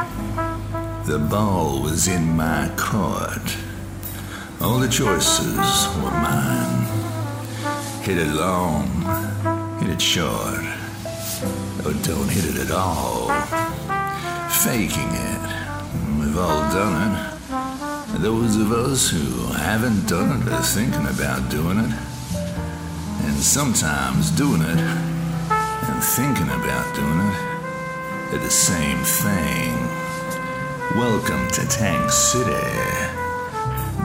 The ball was in my court. All the choices were mine. Hit it long, hit it short, or don't hit it at all. Faking it, we've all done it. Those of us who haven't done it are thinking about doing it. And sometimes doing it and thinking about doing it are the same thing. Welcome to Tank City.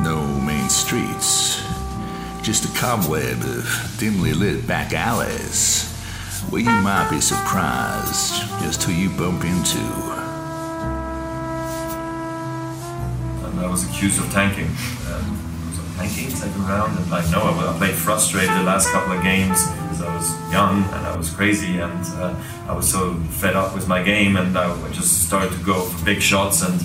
No main streets, just a cobweb of dimly lit back alleys where you might be surprised just who you bump into. and I was accused of tanking. Um, was I tanking second round? And like, no, I I played frustrated the last couple of games because I was young and I was crazy and uh, I was so fed up with my game and I just started to go for big shots and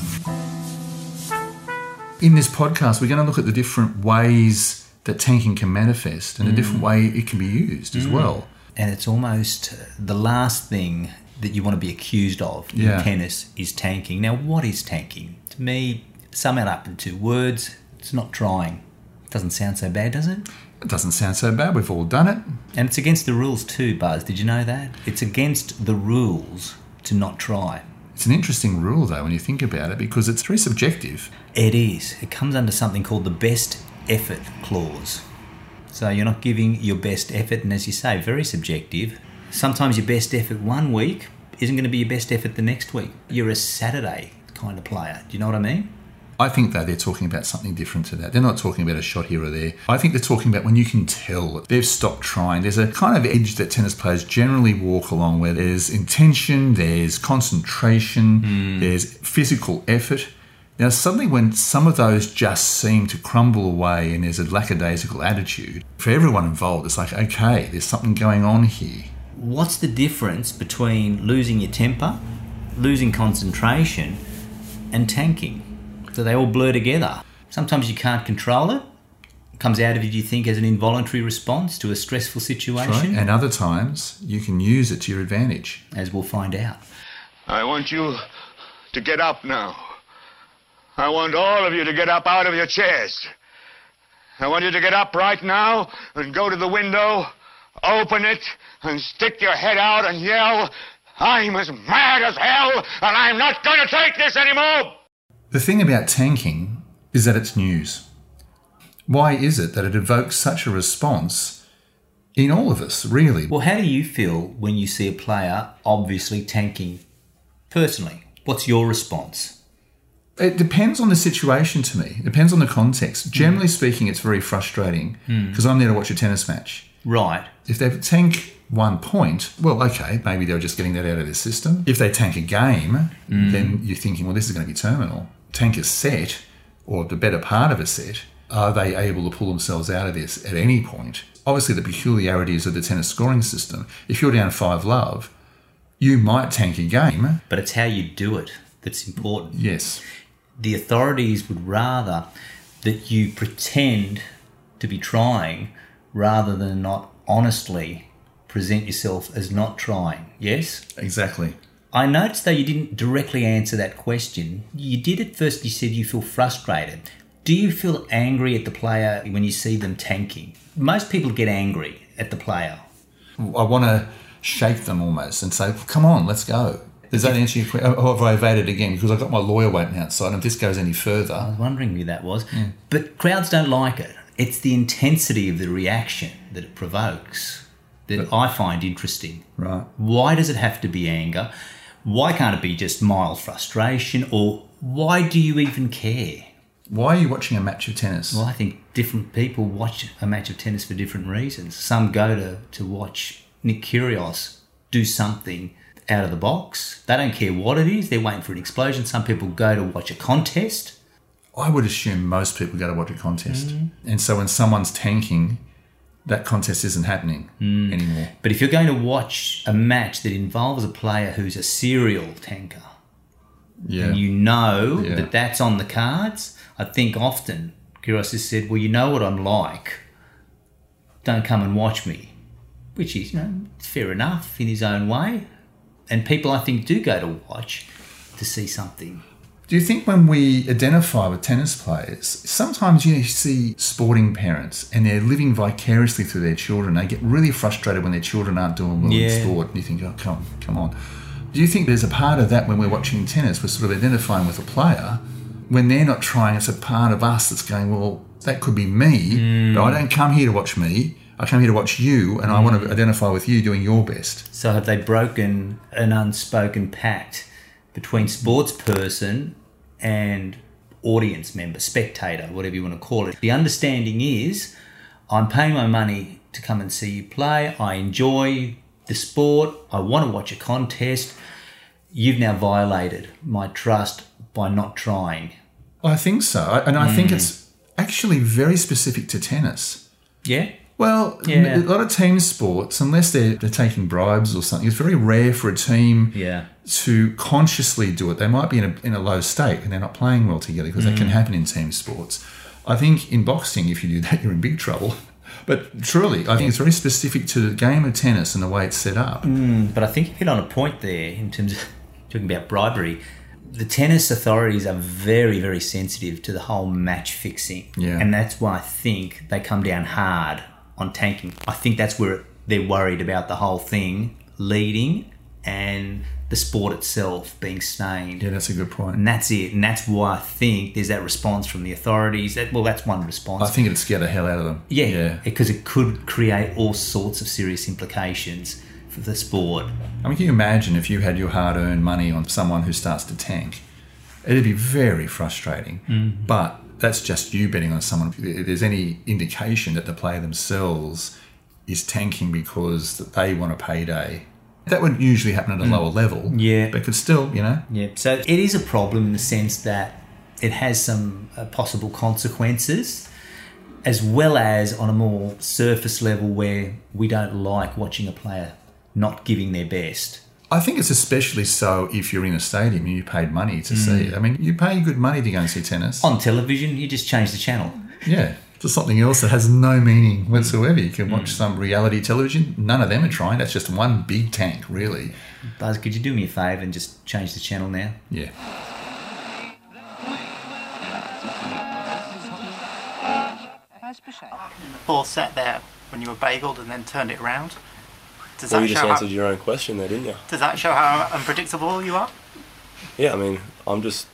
In this podcast, we're going to look at the different ways that tanking can manifest and a different way it can be used as well. and it's almost the last thing that you want to be accused of Yeah. in tennis is tanking. Now, what is tanking? To me, sum it up in two words: it's not trying. Doesn't sound so bad, does it? It doesn't sound so bad. We've all done it. And it's against the rules too, Buzz. Did you know that? It's against the rules to not try. It's an interesting rule, though, when you think about it, because it's very subjective. It is. It comes under something called the best effort clause. So you're not giving your best effort, and as you say, very subjective. Sometimes your best effort one week isn't going to be your best effort the next week. You're a Saturday kind of player. Do you know what I mean? I think though they're talking about something different to that. They're not talking about a shot here or there. I think they're talking about when you can tell they've stopped trying. There's a kind of edge that tennis players generally walk along where there's intention, there's concentration, hmm. there's physical effort. Now, suddenly, when some of those just seem to crumble away and there's a lackadaisical attitude, for everyone involved, it's like, okay, there's something going on here. What's the difference between losing your temper, losing concentration, and tanking? Do they all blur together? Sometimes you can't control it. It comes out of you, do you think, as an involuntary response to a stressful situation? Right? And other times, you can use it to your advantage. As we'll find out. I want you to get up now. I want all of you to get up out of your chairs. I want you to get up right now and go to the window, open it, and stick your head out and yell, I'm as mad as hell, and I'm not going to take this anymore! The thing about tanking is that it's news. Why is it that it evokes such a response in all of us, really? Well, how do you feel when you see a player obviously tanking personally? What's your response? It depends on the situation to me. It depends on the context. Hmm. Generally speaking, it's very frustrating hmm. because I'm there to watch a tennis match. Right. If they tank one point, well, okay, maybe they're just getting that out of their system. If they tank a game, hmm. then you're thinking, well, this is going to be terminal. Tank a set, or the better part of a set, are they able to pull themselves out of this at any point? Obviously, the peculiarities of the tennis scoring system. If you're down five love, you might tank a game. But it's how you do it that's important. Yes. The authorities would rather that you pretend to be trying rather than not honestly present yourself as not trying. Yes? Exactly. I noticed though you didn't directly answer that question. You did at first, you said you feel frustrated. Do you feel angry at the player when you see them tanking? Most people get angry at the player. I want to shake them almost and say, come on, let's go. Does that answer your question? Oh, have I evaded again? Because I've got my lawyer waiting outside, and if this goes any further. I was wondering who that was. But crowds don't like it. It's the intensity of the reaction that it provokes that I find interesting. right? Why does it have to be anger? Why can't it be just mild frustration? Or why do you even care? Why are you watching a match of tennis? Well, I think different people watch a match of tennis for different reasons. Some go to, to watch Nick Kyrgios do something out of the box. They don't care what it is. They're waiting for an explosion. Some people go to watch a contest. I would assume most people go to watch a contest, mm. and so when someone's tanking, that contest isn't happening hmm. anymore. But if you're going to watch a match that involves a player who's a serial tanker, Yeah, and you know Yeah. that that's on the cards, I think often Kyrgios has said, "Well, you know what I'm like. Don't come and watch me," which is, you know, fair enough in his own way. And people, I think, do go to watch to see something. Do you think when we identify with tennis players, sometimes you see sporting parents and they're living vicariously through their children? They get really frustrated when their children aren't doing well Yeah. in sport, and you think, "Oh, come, come on." Do you think there's a part of that when we're watching tennis, we're sort of identifying with a player when they're not trying? It's a part of us that's going, "Well, that could be me, mm. but I don't come here to watch me. I come here to watch you, and I want to mm. identify with you doing your best." So have they broken an unspoken pact between sports person and audience member, spectator, whatever you want to call it? The understanding is I'm paying my money to come and see you play. I enjoy the sport. I want to watch a contest. You've now violated my trust by not trying. I think so, and I think hmm. it's actually very specific to tennis. Yeah? Well, Yeah. a lot of team sports, unless they're, they're taking bribes or something, it's very rare for a team Yeah. to consciously do it. They might be in a, in a low state and they're not playing well together because that can mm. happen in team sports. I think in boxing, if you do that, you're in big trouble. But truly, I think it's very specific to the game of tennis and the way it's set up. Mm, but I think you hit on a point there in terms of talking about bribery. The tennis authorities are very, very sensitive to the whole match fixing. Yeah. And that's why I think they come down hard on tanking. I think that's where they're worried about the whole thing leading and the sport itself being stained. Yeah, that's a good point. And that's it. And that's why I think there's that response from the authorities. That, well, that's one response. I think it'd scare the hell out of them. Yeah, Yeah. because it could create all sorts of serious implications for the sport. I mean, can you imagine if you had your hard earned money on someone who starts to tank? It'd be very frustrating. Mm-hmm. But that's just you betting on someone. If there's any indication that the player themselves is tanking because they want a payday, that would usually happen at a lower level. Yeah. But could still, you know, Yeah, so it is a problem in the sense that it has some uh, possible consequences, as well as on a more surface level where we don't like watching a player not giving their best. I think it's especially so if you're in a stadium and you paid money to see mm. it. I mean, you pay good money to go and see tennis. On television, you just change the channel. Yeah. To something else that has no meaning whatsoever. You can mm. watch some reality television. None of them are trying. That's just one big tank, really. Buzz, could you do me a favour and just change the channel now? Yeah. ball sat there when you were bageled and then turned it around. Does Well, that you just show how, answered your own question there, didn't you? does that show how unpredictable you are? Yeah, I mean, I'm just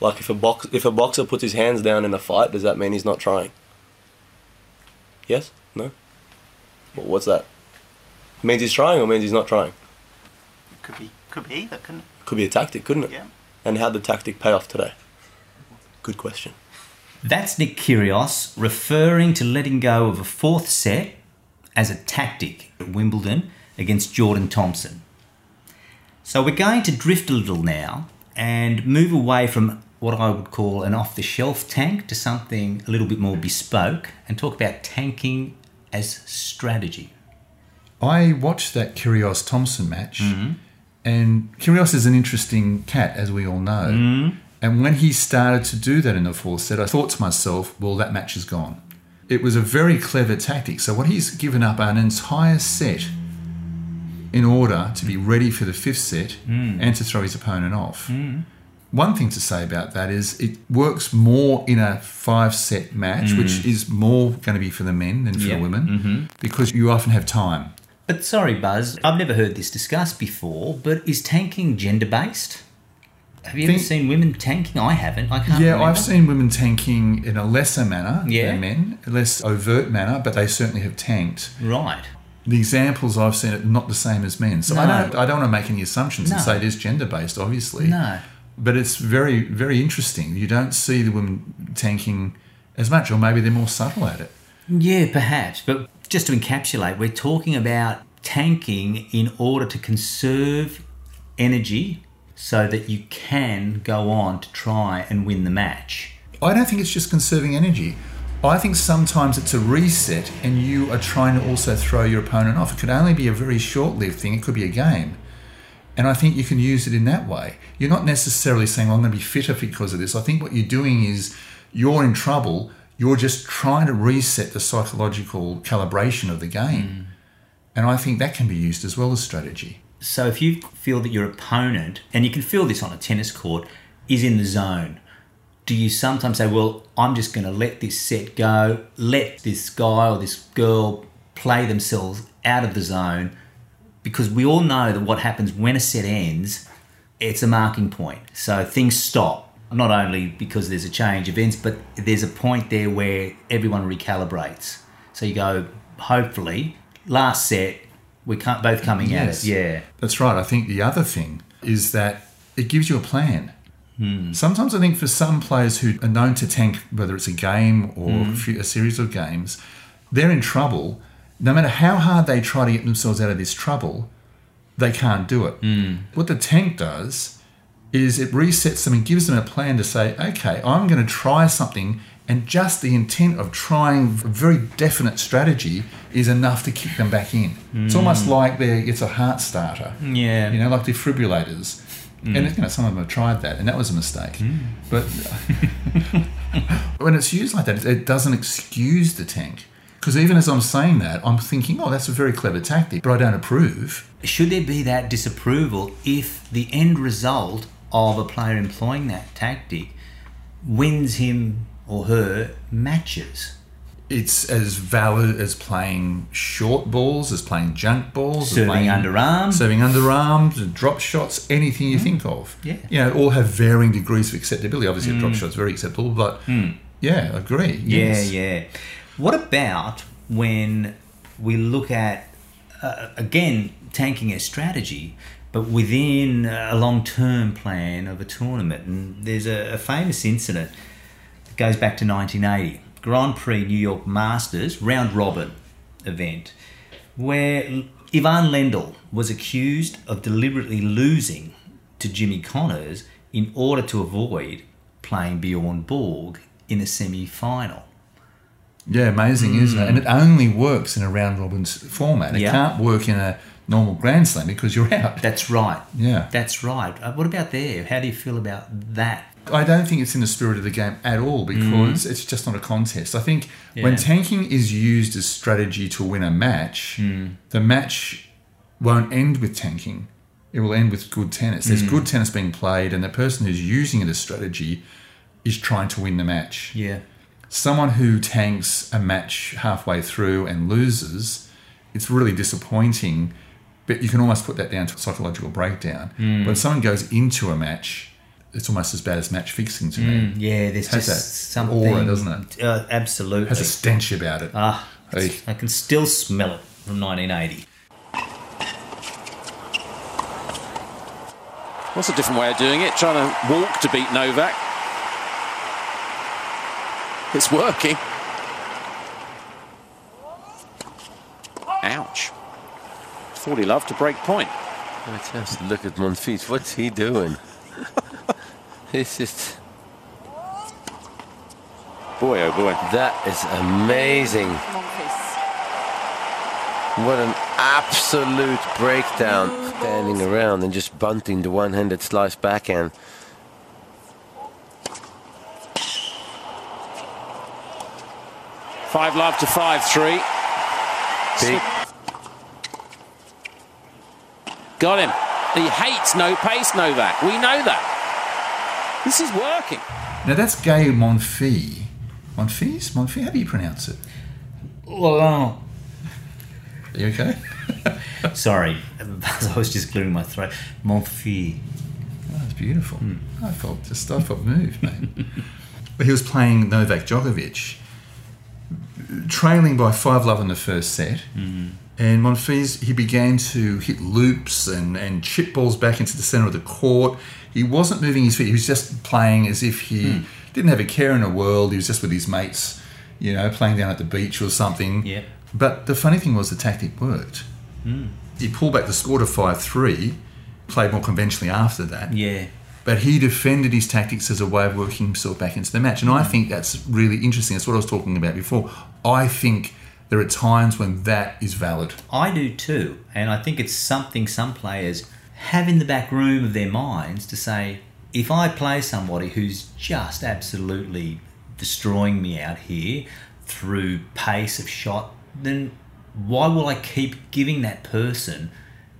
like if a box if a boxer puts his hands down in a fight, does that mean he's not trying? Yes? No? Well, what's that? means he's trying or means he's not trying? Could be could be either, couldn't it? Could be a tactic, couldn't it? Yeah. And how'd the tactic pay off today? Good question. That's Nick Kyrgios referring to letting go of a fourth set as a tactic at Wimbledon against Jordan Thompson. So we're going to drift a little now and move away from what I would call an off the shelf tank to something a little bit more bespoke and talk about tanking as strategy. I watched that Kyrgios Thompson match, mm-hmm. and Kyrgios is an interesting cat, as we all know. Mm-hmm. And when he started to do that in the fourth set, I thought to myself, well, that match is gone. It was a very clever tactic. So, what he's given up an entire set in order to be ready for the fifth set hmm. and to throw his opponent off. Hmm. One thing to say about that is it works more in a five set match, which hmm. is more going to be for the men than for Yeah. the women, mm-hmm. because you often have time. But sorry, Buzz, I've never heard this discussed before, but is tanking gender based? Have you ever seen women tanking? I haven't. I can't. Yeah, remember. I've seen women tanking in a lesser manner Yeah. than men, a less overt manner, but they certainly have tanked. Right. The examples I've seen are not the same as men. So I don't I don't want to make any assumptions and say it is gender based, obviously. No. But it's very, very interesting. You don't see the women tanking as much, or maybe they're more subtle at it. Yeah, perhaps. But just to encapsulate, we're talking about tanking in order to conserve energy so that you can go on to try and win the match. I don't think it's just conserving energy. I think sometimes it's a reset and you are trying to also throw your opponent off. It could only be a very short lived thing, it could be a game. And I think you can use it in that way. You're not necessarily saying, well, I'm going to be fitter because of this. I think what you're doing is you're in trouble. You're just trying to reset the psychological calibration of the game. Mm. And I think that can be used as well as strategy. So if you feel that your opponent, and you can feel this on a tennis court, is in the zone, do you sometimes say, well, I'm just going to let this set go, let this guy or this girl play themselves out of the zone? Because we all know that what happens when a set ends, it's a marking point. So things stop, not only because there's a change of ends, but there's a point there where everyone recalibrates. So you go, hopefully, last set, we're co- both coming Yes. at it. Yeah. That's right. I think the other thing is that it gives you a plan. Hmm. Sometimes I think for some players who are known to tank, whether it's a game or hmm. a, few, a series of games, they're in trouble. No matter how hard they try to get themselves out of this trouble, they can't do it. Hmm. What the tank does is it resets them and gives them a plan to say, okay, I'm going to try something, and just the intent of trying a very definite strategy is enough to kick them back in. It's almost hmm. like they're, it's a heart starter. Yeah. You know, like defibrillators. Hmm. And you know, some of them have tried that, and that was a mistake. Hmm. But when it's used like that, it doesn't excuse the tank. Because even as I'm saying that, I'm thinking, oh, that's a very clever tactic, but I don't approve. Should there be that disapproval if the end result of a player employing that tactic wins him or her matches? It's as valid as playing short balls, as playing junk balls, as Serving playing underarm. serving underarms, drop shots, anything you hmm. think of. Yeah. you know, all have varying degrees of acceptability. Obviously, a drop hmm. shot's very acceptable, but hmm. yeah, I agree. Yes. Yeah, yeah. What about when we look at, uh, again, tanking as strategy, but within a long term plan of a tournament? And there's a, a famous incident goes back to 1980 Grand Prix New York Masters round robin event, where Ivan Lendl was accused of deliberately losing to Jimmy Connors in order to avoid playing Bjorn Borg in a semi final. Yeah, amazing, isn't it? Hmm. And it only works in a round robin format. It Yeah. can't work in a normal Grand Slam because you're out. That's right. Yeah. That's right. Uh, what about there? How do you feel about that? I don't think it's in the spirit of the game at all mm. because it's just not a contest. I think when tanking is used as strategy to win a match, mm. the match won't end with tanking. It will end with good tennis. There's mm. good tennis being played, and the person who's using it as strategy is trying to win the match. Yeah. someone who tanks a match halfway through and loses, it's really disappointing. But you can almost put that down to a psychological breakdown. When someone goes into a match, it's almost as bad as match fixing to me. Yeah, there's Has just that something. aura, doesn't it? Uh, absolutely. It has a stench about it. ah, Hey. I can still smell it from 1980. What's a different way of doing it? Trying to walk to beat Novak. It's working. Ouch. Thought he loved to break point. Just look at Monfils. What's he doing? It's just Boy, oh boy. that is amazing. What an absolute breakdown. Standing around and just bunting the one-handed slice backhand. Five love to five three. Big Got him. He hates no pace, Novak. We know that. This is working. Now that's Gaël Monfils. Monfils? Monfils? How do you pronounce it? Well, Are you okay? sorry, I was just clearing my throat. Mon fils. Oh, that's beautiful. Hmm. I felt just I felt moved, mate. but he was playing Novak Djokovic, trailing by five love in the first set. Hmm. And Monfils, he began to hit loops and, and chip balls back into the centre of the court. He wasn't moving his feet. He was just playing as if he hmm. didn't have a care in the world. He was just with his mates, you know, playing down at the beach or something. Yeah. But the funny thing was the tactic worked. Hmm. He pulled back the score to 5-3, played more conventionally after that Yeah. but he defended his tactics as a way of working himself back into the match. And I hmm. think that's really interesting. That's what I was talking about before. I think there are times when that is valid. I do too, and I think it's something some players have in the back room of their minds to say, if I play somebody who's just absolutely destroying me out here through pace of shot, then why will I keep giving that person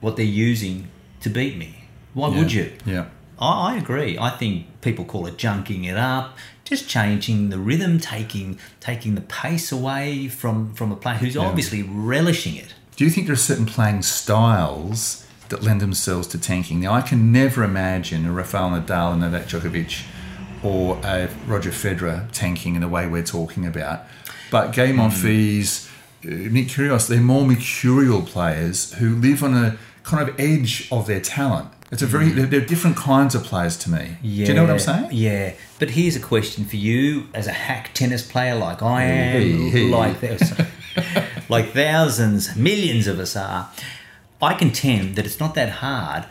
what they're using to beat me. Why would you? Yeah. I, I agree. I think people call it junking it up, just changing the rhythm, taking taking the pace away from from a player who's obviously relishing it. Do you think there are certain playing styles that lend themselves to tanking? Now, I can never imagine a Rafael Nadal and Novak Djokovic or a Roger Federer tanking in the way we're talking about. But Gaël Monfils, uh, Nick Kyrgios, they're more mercurial players who live on a kind of edge of their talent. It's a very, they're, they're different kinds of players to me. Yeah, Do you know what I'm saying? Yeah. But here's a question for you as a hack tennis player like I am, Hey, like like thousands, millions of us are. I contend that it's not that hard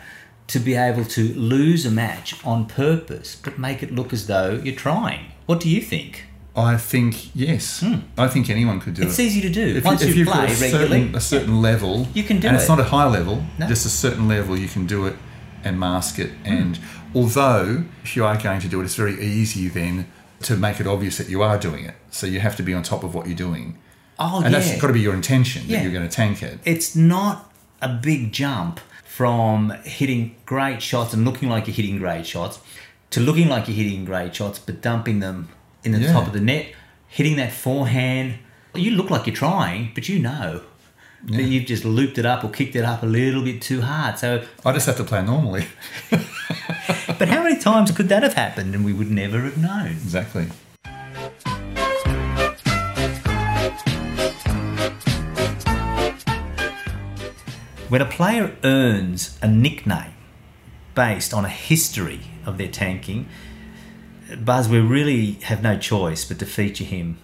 to be able to lose a match on purpose, but make it look as though you're trying. What do you think? I think, yes. I think anyone could do Hmm. It's it. easy to do. If, Once you, if you you've got play a regularly, certain, a certain level, You can do and it. it's not a high level, No. just a certain level, you can do it and mask it. And although if you are going to do it, it's very easy then to make it obvious that you are doing it. So you have to be on top of what you're doing, Oh, and yeah. that's got to be your intention Yeah. that you're going to tank it. it's not a big jump from hitting great shots and looking like you're hitting great shots to looking like you're hitting great shots but dumping them in the Yeah. top of the net, hitting that forehand. You look like you're trying, but you know that you've just looped it up or kicked it up a little bit too hard. So, I just have to play normally. but how many times could that have happened and we would never have known? exactly. When a player earns a nickname based on a history of their tanking, Buzz, we really have no choice but to feature him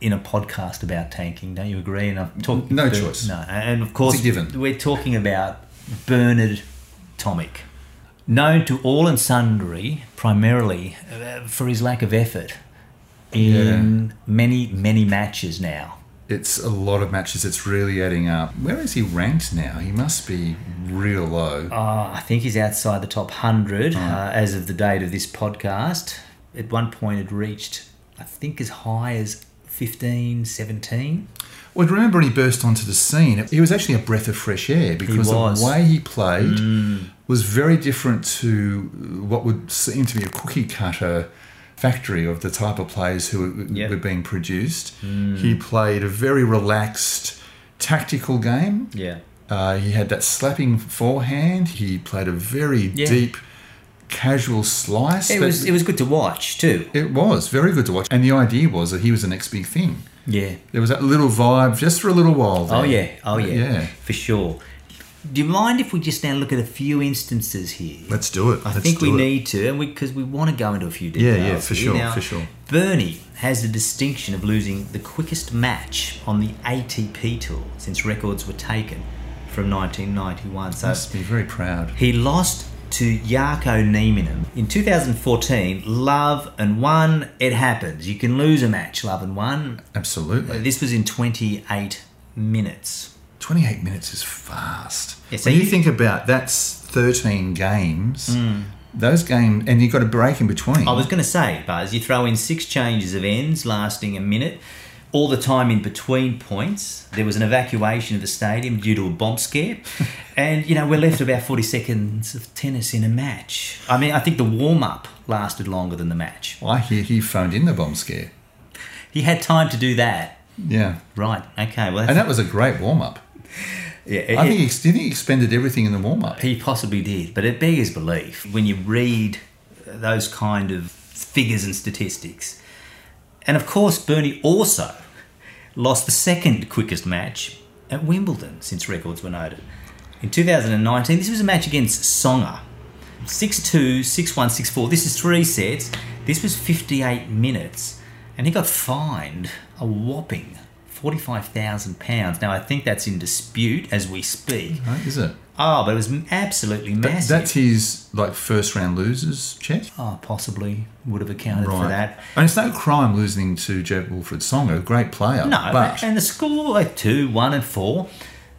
in a podcast about tanking. Don't you agree? And talking No choice. No, and of course It's a given. we're talking about Bernard Tomic, known to all and sundry primarily uh, for his lack of effort in many many matches now. It's a lot of matches. It's really adding up. Where is he ranked now? He must be real low. Uh, I think he's outside the top 100 uh, as of the date of this podcast. At one point, it reached, I think, as high as 15, 17. Well, remember when he burst onto the scene, he was actually a breath of fresh air because. Mm. the way he played was very different to what would seem to be a cookie cutter factory of the type of players who were, Yep. were being produced. Mm. He played a very relaxed, tactical game. Yeah. Uh, he had that slapping forehand. He played a very Yeah. deep, casual slice. It was, it was good to watch, too. it was very good to watch. And the idea was that he was the next big thing. Yeah. There was that little vibe just for a little while. Oh, there. Oh, yeah. Oh, yeah. Yeah. For sure. Do you mind if we just now look at a few instances here? Let's do it. I Let's think we it. need to, and because we, want to go into a few details. Yeah, yeah, for here. sure, Now, for sure. Bernie has the distinction of losing the quickest match on the ATP tour since records were taken from 1991. So Must be very proud. he lost to Jarkko Nieminen in 2014. Love and won. It happens. You can lose a match. Love and won. Absolutely. Uh, this was in 28 minutes. 28 minutes is fast. Yeah, so when you, you- think about that's 13 games, hmm. those games, and you've got a break in between. I was going to say, Buzz, you throw in six changes of ends lasting a minute. All the time in between points, there was an evacuation of the stadium due to a bomb scare. and, you know, we're left about 40 seconds of tennis in a match. I mean, I think the warm up lasted longer than the match. I hear he phoned in the bomb scare. He had time to do that. Yeah. Right. Okay. Well, And that was a great warm up. yeah, I think he, think he expended everything in the warm up. He possibly did, but it beggars belief when you read those kind of figures and statistics. And of course, Bernie also lost the second quickest match at Wimbledon since records were noted. In 2019, this was a match against Tsonga. 6 2, 6 1, 6 4. This is three sets. This was 58 minutes, and he got fined a whopping £45,000. Now, I think that's in dispute as we speak. Right, is it? Oh, but it was absolutely That- massive. that's his like first round losers check. oh, possibly would have accounted for that. And it's no crime losing to Jo-Wilfried Tsonga, a great player. No, but and the score like two, one, and four,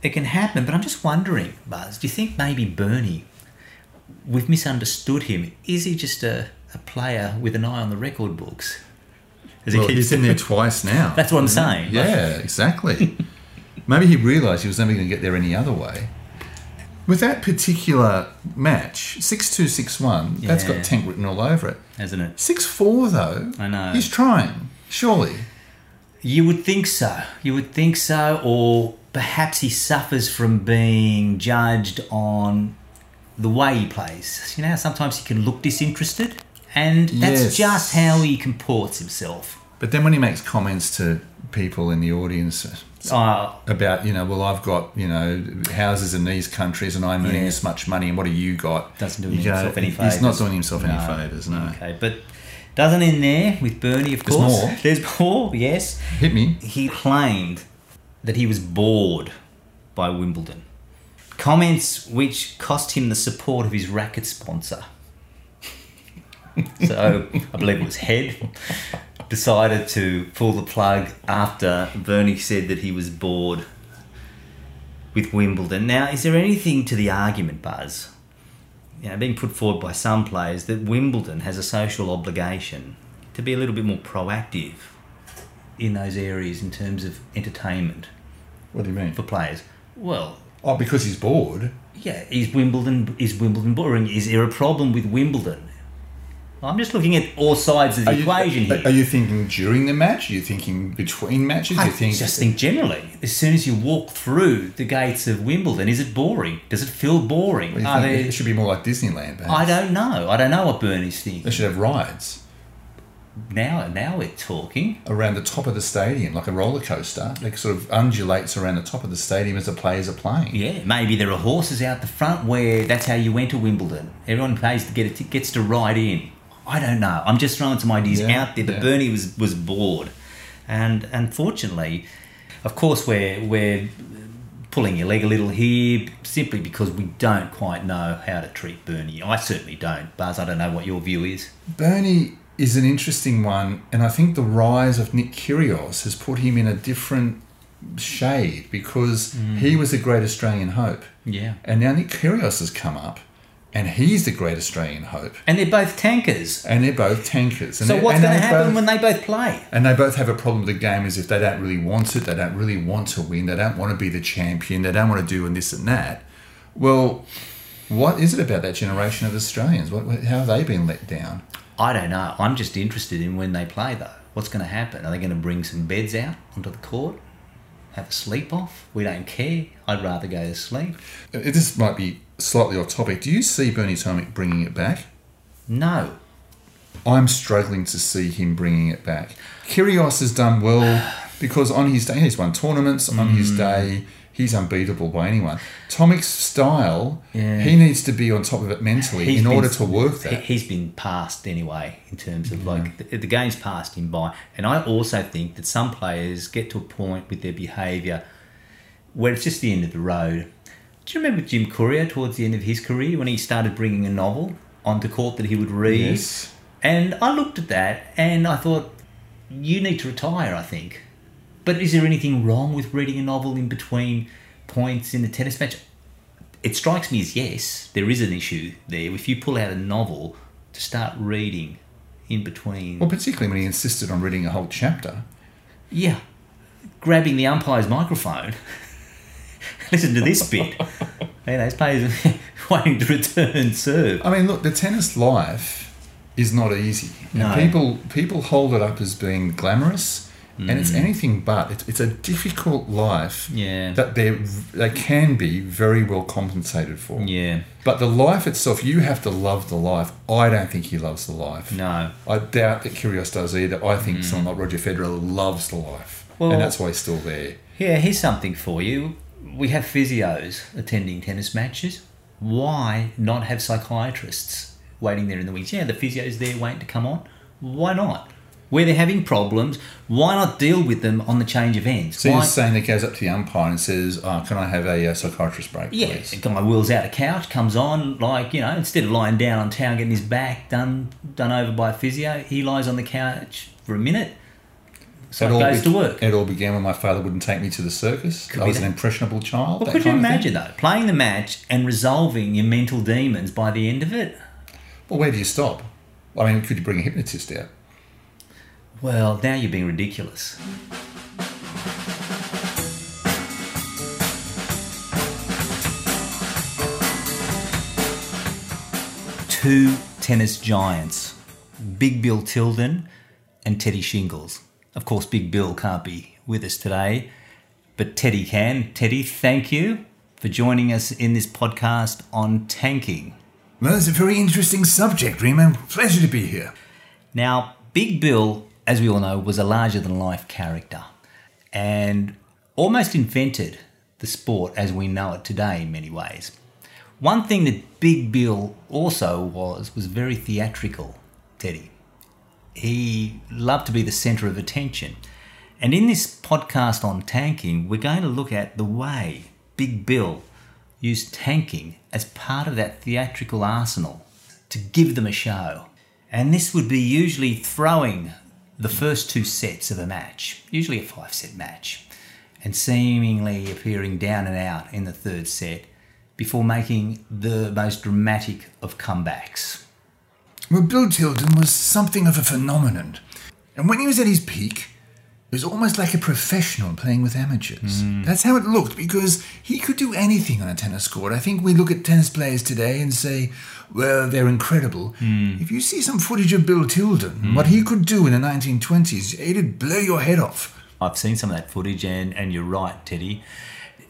it can happen. But I'm just wondering, Buzz, do you think maybe Bernie, we've misunderstood him? Is he just a, a player with an eye on the record books? As he well, keeps he's in there twice now. That's what I'm saying. Yeah, exactly. Maybe he realised he was never going to get there any other way. With that particular match, 6 2 6 1, that's Yeah. got tank written all over it. hasn't it? 6 4, though. I know. He's trying, surely. You would think so. You would think so, or perhaps he suffers from being judged on the way he plays. You know, how sometimes he can look disinterested, and that's Yes. just how he comports himself. But then when he makes comments to people in the audience Uh, about, you know, well, I've got, you know, houses in these countries and I'm earning Yeah. this much money and what have you got? doesn't do You go, himself any favours. He's not doing himself any favours, no. Okay, but doesn't end there with Bernie, of There's course. more. There's more, yes. Hit me. He claimed that he was bored by Wimbledon. Comments which cost him the support of his racket sponsor. so I believe it was Head decided to pull the plug after Bernie said that he was bored with Wimbledon. Now, is there anything to the argument, Buzz? You know, being put forward by some players that Wimbledon has a social obligation to be a little bit more proactive in those areas in terms of entertainment What do you mean? for players. Well, Oh, because he's bored. yeah, is Wimbledon is Wimbledon boring? Is there a problem with Wimbledon? I'm just looking at all sides of the Are you, equation are, here. are you thinking during the match? Are you thinking between matches? I you think just think generally, as soon as you walk through the gates of Wimbledon, is it boring? Does it feel boring? There- it should be more like Disneyland, perhaps. I don't know. I don't know what Bernie's thinking. They should have rides Now, now we're talking. around the top of the stadium, like a roller coaster. It sort of undulates around the top of the stadium as the players are playing. Yeah, maybe there are horses out the front where that's how you enter Wimbledon. Everyone pays to get gets to ride in. I don't know. I'm just throwing some ideas Yeah, out there. But yeah. Bernie was was bored, and unfortunately, of course, we're we're pulling your leg a little here simply because we don't quite know how to treat Bernie. I certainly don't, Buzz. I don't know what your view is. Bernie is an interesting one, and I think the rise of Nick Kyrgios has put him in a different shade because mm. he was the great Australian hope, Yeah, and now Nick Kyrgios has come up, and he's the great Australian hope, and they're both tankers. and they're both tankers. And So what's going to happen both- when they both play? And they both have a problem with the game is if they don't really want it, they don't really want to win, they don't want to be the champion, they don't want to do and this and that. Well, what is it about that generation of Australians? What, how have they been let down? I don't know. I'm just interested in when they play, though. What's going to happen? Are they going to bring some beds out onto the court? Have a sleep off? We don't care. I'd rather go to sleep. This might be slightly off topic. Do you see Bernie Tomic bringing it back? No. I'm struggling to see him bringing it back. Kyrgios has done well because on his day, he's won tournaments. On his Mm. day, he's unbeatable by anyone. Tomic's style, Yeah. he needs to be on top of it mentally He's in been- order to work that. He- He's been passed anyway in terms of like the, the game's passed him by. And I also think that some players get to a point with their behaviour where it's just the end of the road. Do you remember Jim Courier towards the end of his career when he started bringing a novel onto court that he would read? Yes. And I looked at that and I thought, you need to retire, I think. But is there anything wrong with reading a novel in between points in a tennis match? It strikes me as yes, there is an issue there. If you pull out a novel to start reading in between. Well, particularly when he insisted on reading a whole chapter. yeah. Grabbing the umpire's microphone. Listen to this bit. you know, his players are waiting to return serve. I mean, look, the tennis life is not easy. And No. people people hold it up as being glamorous, and it's anything but. It's, it's a difficult life Mm. Yeah. that they they can be very well compensated for. Yeah. But the life itself, you have to love the life. I don't think he loves the life. No. I doubt that Kyrgios does either. I think someone like Roger Federer loves the life, Well- and that's why he's still there. Yeah, here's something for you. We have physios attending tennis matches. Why not have psychiatrists waiting there in the wings? Yeah, the physio's there waiting to come on. Why not? Where they're having problems, why not deal with them on the change of ends? So Why- you're saying that goes up to the umpire and says, oh, "Can I have a uh, psychiatrist break, yeah, please?" the guy wheels out a couch, comes on, like, you know, instead of lying down on town getting his back done done over by a physio, he lies on the couch for a minute. So It it all goes be- to work. It all began when my father wouldn't take me to the circus. Could I was an impressionable child. Well, could you kind of thing. imagine though, playing the match and resolving your mental demons by the end of it? Well, where do you stop? I mean, could you bring a hypnotist out? Well, now you're being ridiculous. two tennis giants, Big Bill Tilden and Teddy Shingles. Of course, Big Bill can't be with us today, but Teddy can. Teddy, thank you for joining us in this podcast on tanking. Well, it's a very interesting subject, Remo. Pleasure to be here. Now, Big Bill, as we all know, was a larger than life character and almost invented the sport as we know it today in many ways. One thing that Big Bill also was was very theatrical, Teddy. He loved to be the centre of attention. And in this podcast on tanking, we're going to look at the way Big Bill used tanking as part of that theatrical arsenal to give them a show. And this would be usually throwing the first two sets of a match, usually a five set match, and seemingly appearing down and out in the third set before making the most dramatic of comebacks. Well, Bill Tilden was something of a phenomenon. And when he was at his peak, it was almost like a professional playing with amateurs. Mm. That's how it looked because he could do anything on a tennis court. I think we look at tennis players today and say, well, they're incredible. Mm. If you see some footage of Bill Tilden, mm. what he could do in the 1920s, it'd blow your head off. I've seen some of that footage, and, and you're right, Teddy.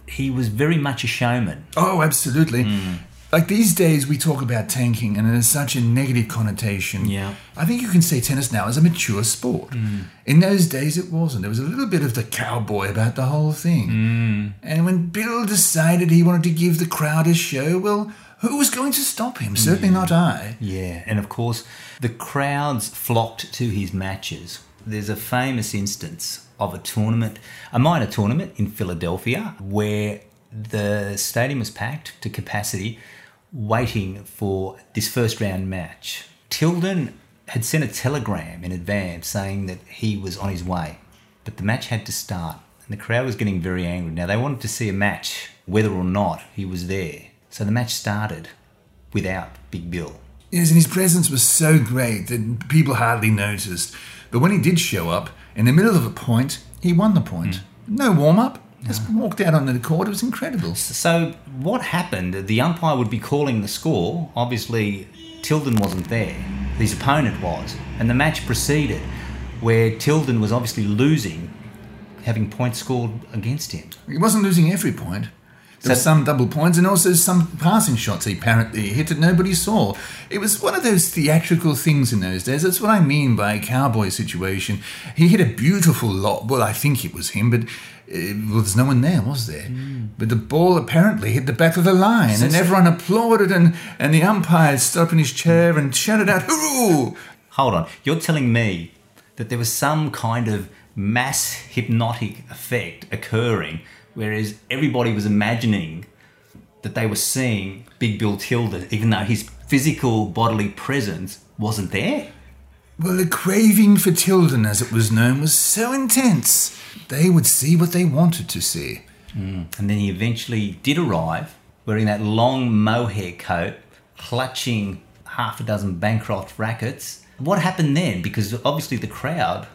He was very much a showman. Oh, absolutely. Like these days, we talk about tanking, and it has such a negative connotation. Yeah. I think you can say tennis now is a mature sport. Mm. In those days, it wasn't. There was a little bit of the cowboy about the whole thing. Mm. And when Bill decided he wanted to give the crowd a show, well, who was going to stop him? Certainly mm. not I. Yeah, and of course, the crowds flocked to his matches. There's a famous instance of a tournament, a minor tournament in Philadelphia, where the stadium was packed to capacity, waiting for this first round match. Tilden had sent a telegram in advance saying that he was on his way, but the match had to start, and the crowd was getting very angry. Now, they wanted to see a match, whether or not he was there. So the match started without Big Bill. Yes, and his presence was so great that people hardly noticed. But when he did show up, in the middle of a point, he won the point. Hmm. No warm up, just walked out onto the court. It was incredible. So what happened? The umpire would be calling the score. Obviously, Tilden wasn't there. His opponent was, and the match proceeded, where Tilden was obviously losing, having points scored against him. He wasn't losing every point. There were So- some double points and also some passing shots he apparently hit that nobody saw. It was one of those theatrical things in those days. That's what I mean by a cowboy situation. He hit a beautiful lot. Well, I think it was him, but uh, well, there's no one there, was there? But the ball apparently hit the back of the line, and so- everyone applauded, and, and the umpire stood up in his chair and shouted out, "Hooroo!" Hold on, you're telling me that there was some kind of mass hypnotic effect occurring, whereas everybody was imagining that they were seeing Big Bill Tilden, even though his physical bodily presence wasn't there? Well, the craving for Tilden, as it was known, was so intense. They would see what they wanted to see. Mm. And then he eventually did arrive, wearing that long mohair coat, clutching half a dozen Bancroft rackets. What happened then? Because obviously the crowd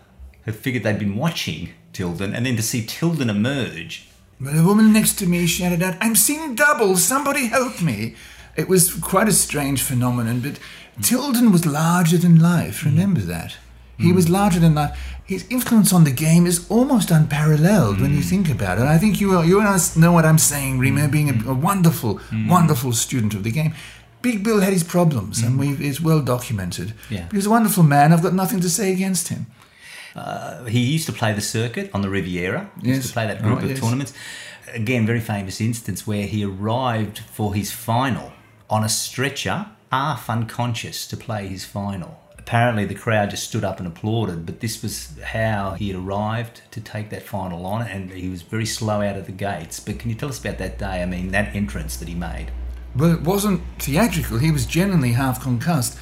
had figured they'd been watching Tilden, and then to see Tilden emerge. Well, the woman next to me shouted out, I'm seeing double, somebody help me. It was quite a strange phenomenon, but Tilden was larger than life, hmm. remember that. He hmm. was larger than life. His influence on the game is almost unparalleled when you hmm. think about it. I think you, you and I know what I'm saying, Remo, being a, a wonderful, wonderful student of the game. Big Bill had his problems, and we've, it's well documented. Yeah. He was a wonderful man. I've got nothing to say against him. Uh, he used to play the circuit on the Riviera. He used to play that group Right, of yes. tournaments. Again, very famous instance where he arrived for his final on a stretcher, half unconscious to play his final. Apparently, the crowd just stood up and applauded, but this was how he had arrived to take that final on, and he was very slow out of the gates. But can you tell us about that day? I mean, that entrance that he made. Well, it wasn't theatrical. He was genuinely half concussed.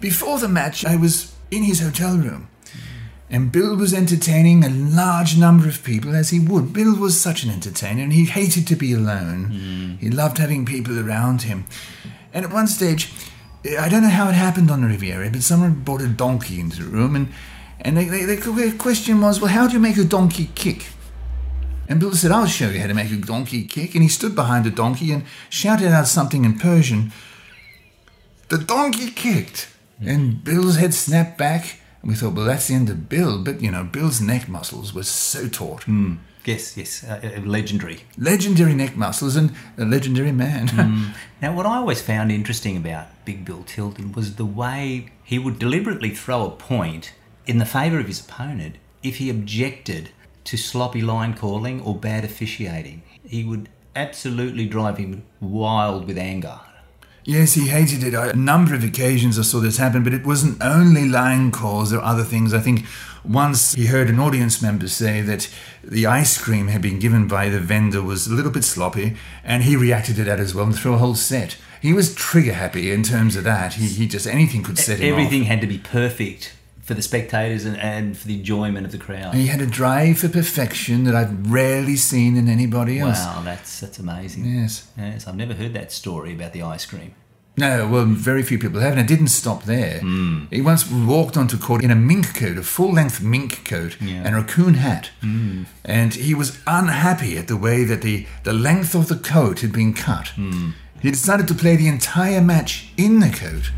Before the match, I was in his hotel room. And Bill was entertaining a large number of people, as he would. Bill was such an entertainer, and he hated to be alone. Mm. He loved having people around him. And at one stage, I don't know how it happened on the Riviera, but someone brought a donkey into the room, and, and they, they, the question was, well, how do you make a donkey kick? And Bill said, I'll show you how to make a donkey kick. And he stood behind the donkey and shouted out something in Persian. the donkey kicked, and Bill's head snapped back. And we thought, well, that's the end of Bill. But you know, Bill's neck muscles were so taut. Yes, yes, uh, uh, legendary. Legendary neck muscles and a legendary man. Now, what I always found interesting about Big Bill Tilden was the way he would deliberately throw a point in the favour of his opponent if he objected to sloppy line calling or bad officiating. He would absolutely drive him wild with anger. Yes, he hated it. A number of occasions I saw this happen, but it wasn't only line calls, there were other things. I think once he heard an audience member say that the ice cream had been given by the vendor was a little bit sloppy, and he reacted to that as well and threw a whole set. He was trigger happy in terms of that. He, he just anything could set him Everything off. had to be perfect for the spectators and, and for the enjoyment of the crowd. He had a drive for perfection that I've rarely seen in anybody else. Wow, that's that's amazing. Yes. Yes, I've never heard that story about the ice cream. No, well, very few people have, and it didn't stop there. Hmm. He once walked onto court in a mink coat, a full length mink coat, Yeah. and a raccoon hat. Hmm. And he was unhappy at the way that the, the length of the coat had been cut. Hmm. He decided to play the entire match in the coat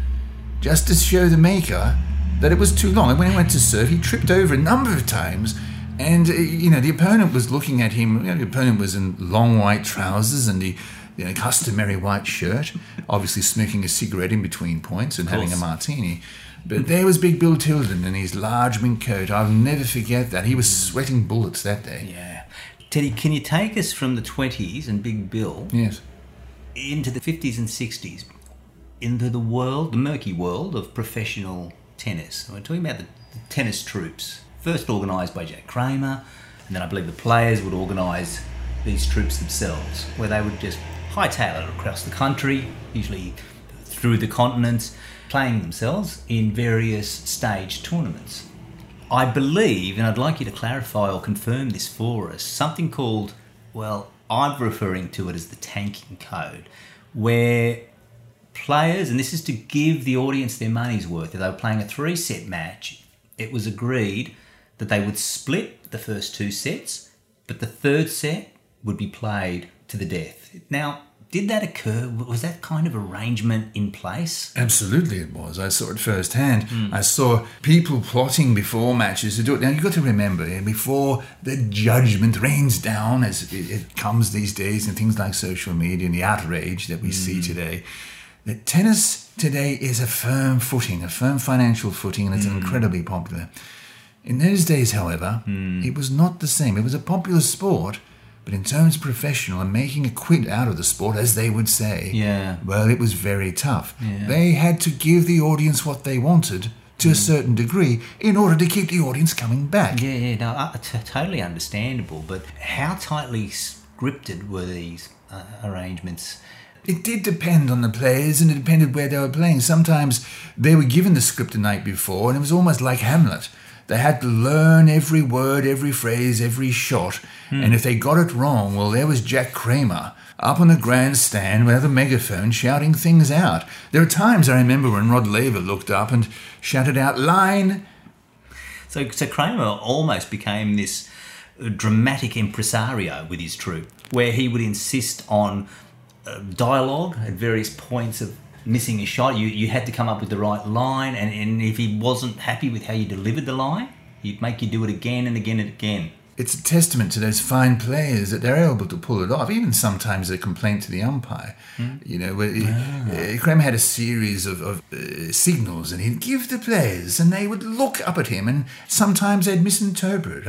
just to show the maker that it was too long. And when he went to serve, he tripped over a number of times. And, uh, you know, the opponent was looking at him. You know, the opponent was in long white trousers and the you know, customary white shirt, obviously smoking a cigarette in between points and having a martini. But there was Big Bill Tilden in his large mink coat. I'll never forget that. He was sweating bullets that day. Yeah. Teddy, can you take us from the 20s and Big Bill Yes. into the 50s and 60s, into the world, the murky world of professional tennis? We're talking about the, the tennis troupes, first organised by Jack Kramer, and then I believe the players would organise these troupes themselves, where they would just hightail it across the country, usually through the continents, playing themselves in various stage tournaments. I believe, and I'd like you to clarify or confirm this for us, something called, well, I'm referring to it as the tanking code, where players, and this is to give the audience their money's worth, if they were playing a three set match, it was agreed that they would split the first two sets, but the third set would be played to the death. Now, did that occur? Was that kind of arrangement in place? Absolutely, it was. I saw it firsthand. I saw people plotting before matches to do it. Now, you've got to remember, eh, before the judgment rains down, as it, it comes these days, and things like social media and the outrage that we see today, that tennis today is a firm footing, a firm financial footing, and it's incredibly popular. In those days, however, it was not the same. It was a popular sport, but in terms of professional and making a quid out of the sport, as they would say, Yeah. well, it was very tough. Yeah. They had to give the audience what they wanted to a certain degree in order to keep the audience coming back. Yeah, yeah, no, uh, t- totally understandable. But how tightly scripted were these uh, arrangements? It did depend on the players and it depended where they were playing. Sometimes they were given the script the night before and it was almost like Hamlet. They had to learn every word, every phrase, every shot. Hmm. And if they got it wrong, well, there was Jack Kramer up on the grandstand with a megaphone shouting things out. There are times I remember when Rod Laver looked up and shouted out, line, So, so Kramer almost became this dramatic impresario with his troupe, where he would insist on Uh, dialogue at various points of missing a shot. You you had to come up with the right line, and, and if he wasn't happy with how you delivered the line, he'd make you do it again and again and again. It's a testament to those fine players that they're able to pull it off. Even sometimes a complaint to the umpire. You know, where uh, Kramer had a series of, of uh, signals, and he'd give the players, and they would look up at him, and sometimes they'd misinterpret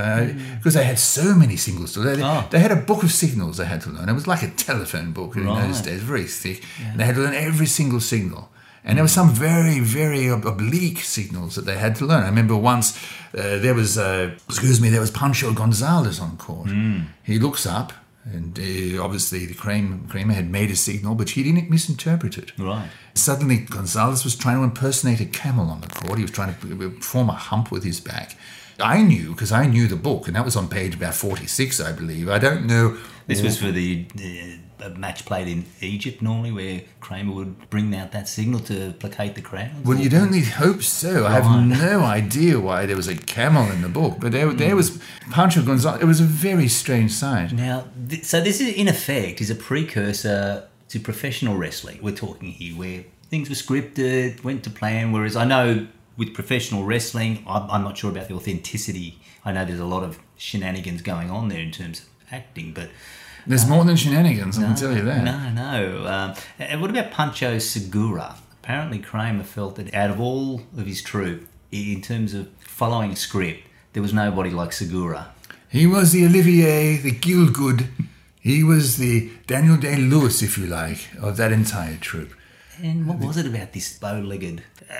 because they had so many signals. To they, Oh. they had a book of signals they had to learn. It was like a telephone book in those days, very thick. And they had to learn every single signal. And there were some very, very ob- oblique signals that they had to learn. I remember once uh, there was, uh, excuse me, there was Pancho Gonzalez on court. He looks up, and uh, obviously the Kramer, Kramer had made a signal, but he didn't misinterpret it. Right. Suddenly, Gonzalez was trying to impersonate a camel on the court. He was trying to form a hump with his back. I knew because I knew the book, and that was on page about 46, I believe. I don't know. This was for the uh, a match played in Egypt normally, where Kramer would bring out that signal to placate the crowd. Well, you'd only hope so. I have no idea why there was a camel in the book, but there, there was Pancho Gonzalez. It was a very strange sight. Now, th- so this is in effect is a precursor to professional wrestling. We're talking here where things were scripted, went to plan. Whereas I know with professional wrestling, I'm, I'm not sure about the authenticity. I know there's a lot of shenanigans going on there in terms of acting, but There's more than shenanigans, I can tell you that. no, no. Um, and what about Pancho Segura? Apparently, Kramer felt that out of all of his troupe, in terms of following a script, there was nobody like Segura. He was the Olivier, the Gielgud. He was the Daniel Day Lewis, if you like, of that entire troupe. And what was it about this bow-legged? Uh,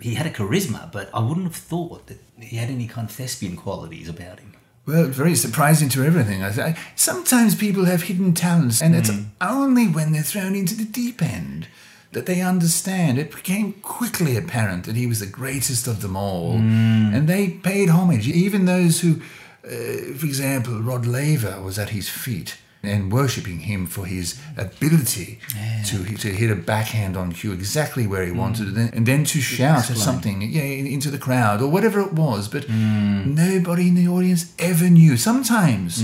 he had a charisma, but I wouldn't have thought that he had any kind of thespian qualities about him. Well, very surprising to everything. I, I, sometimes people have hidden talents, and it's only when they're thrown into the deep end that they understand. It became quickly apparent that he was the greatest of them all, and they paid homage. Even those who, uh, for example, Rod Laver was at his feet and worshipping him for his ability to to hit a backhand on cue exactly where he wanted it, and then to shout something yeah, into the crowd or whatever it was. But nobody in the audience ever knew. Sometimes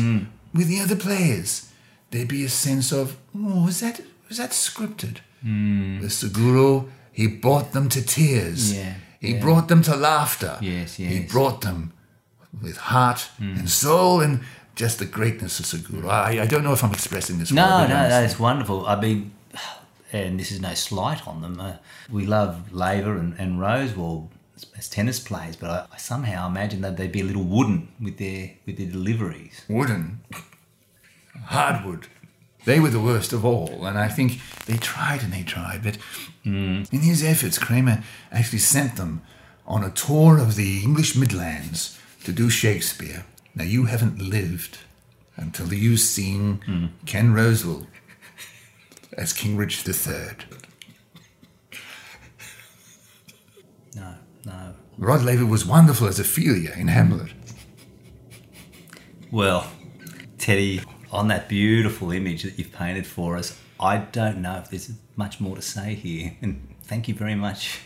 with the other players, there'd be a sense of, oh, was that was that scripted? With Segura, he brought them to tears. Yeah, He yeah. brought them to laughter. Yes, He brought them with heart and soul and just the greatness of Segura. I, I don't know if I'm expressing this No, well, no, it's wonderful. I mean, and this is no slight on them. Uh, we love Laver and, and Rosewall as, as tennis players, but I, I somehow imagine that they'd be a little wooden with their with their deliveries. wooden, hardwood. They were the worst of all, and I think they tried and they tried, but in his efforts, Kramer actually sent them on a tour of the English Midlands to do Shakespeare. Now, you haven't lived until you've seen hmm. Ken Rosewall as King Richard III. No, no. Rod Laver was wonderful as Ophelia in Hamlet. Well, Teddy, on that beautiful image that you've painted for us, I don't know if there's much more to say here. And thank you very much.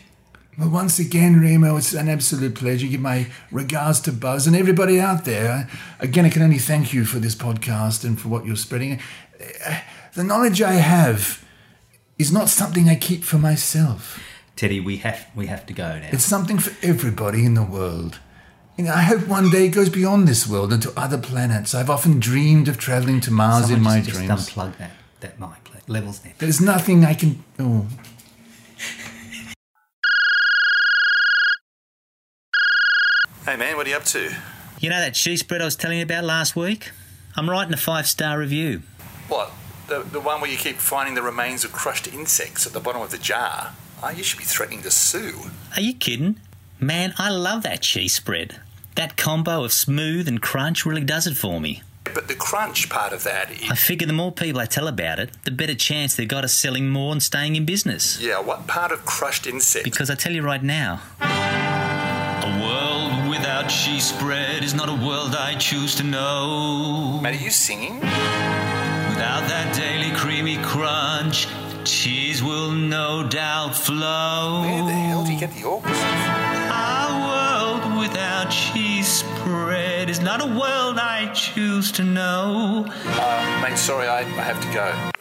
Well, once again, Remo, it's an absolute pleasure. Give my regards to Buzz and everybody out there. Again, I can only thank you for this podcast and for what you're spreading. Uh, The knowledge I have is not something I keep for myself. Teddy, we have we have to go now. It's something for everybody in the world. You know, I hope one day it goes beyond this world and to other planets. I've often dreamed of traveling to Mars Someone in my just, dreams. Just unplug that that mic. Levels there. There's nothing I can. Oh. Man, what are you up to? You know that cheese spread I was telling you about last week? I'm writing a five star review. What? The, the one where you keep finding the remains of crushed insects at the bottom of the jar? Oh, you should be threatening to sue. Are you kidding? Man, I love that cheese spread. That combo of smooth and crunch really does it for me. But the crunch part of that is. I figure the more people I tell about it, the better chance they've got of selling more and staying in business. Yeah, what part of crushed insects? Because I tell you right now, without cheese spread is not a world I choose to know. Mate, are you singing? Without that daily creamy crunch, cheese will no doubt flow. Where the hell do you get the organs? Our world without cheese spread is not a world I choose to know. Uh, mate, sorry, I, I have to go.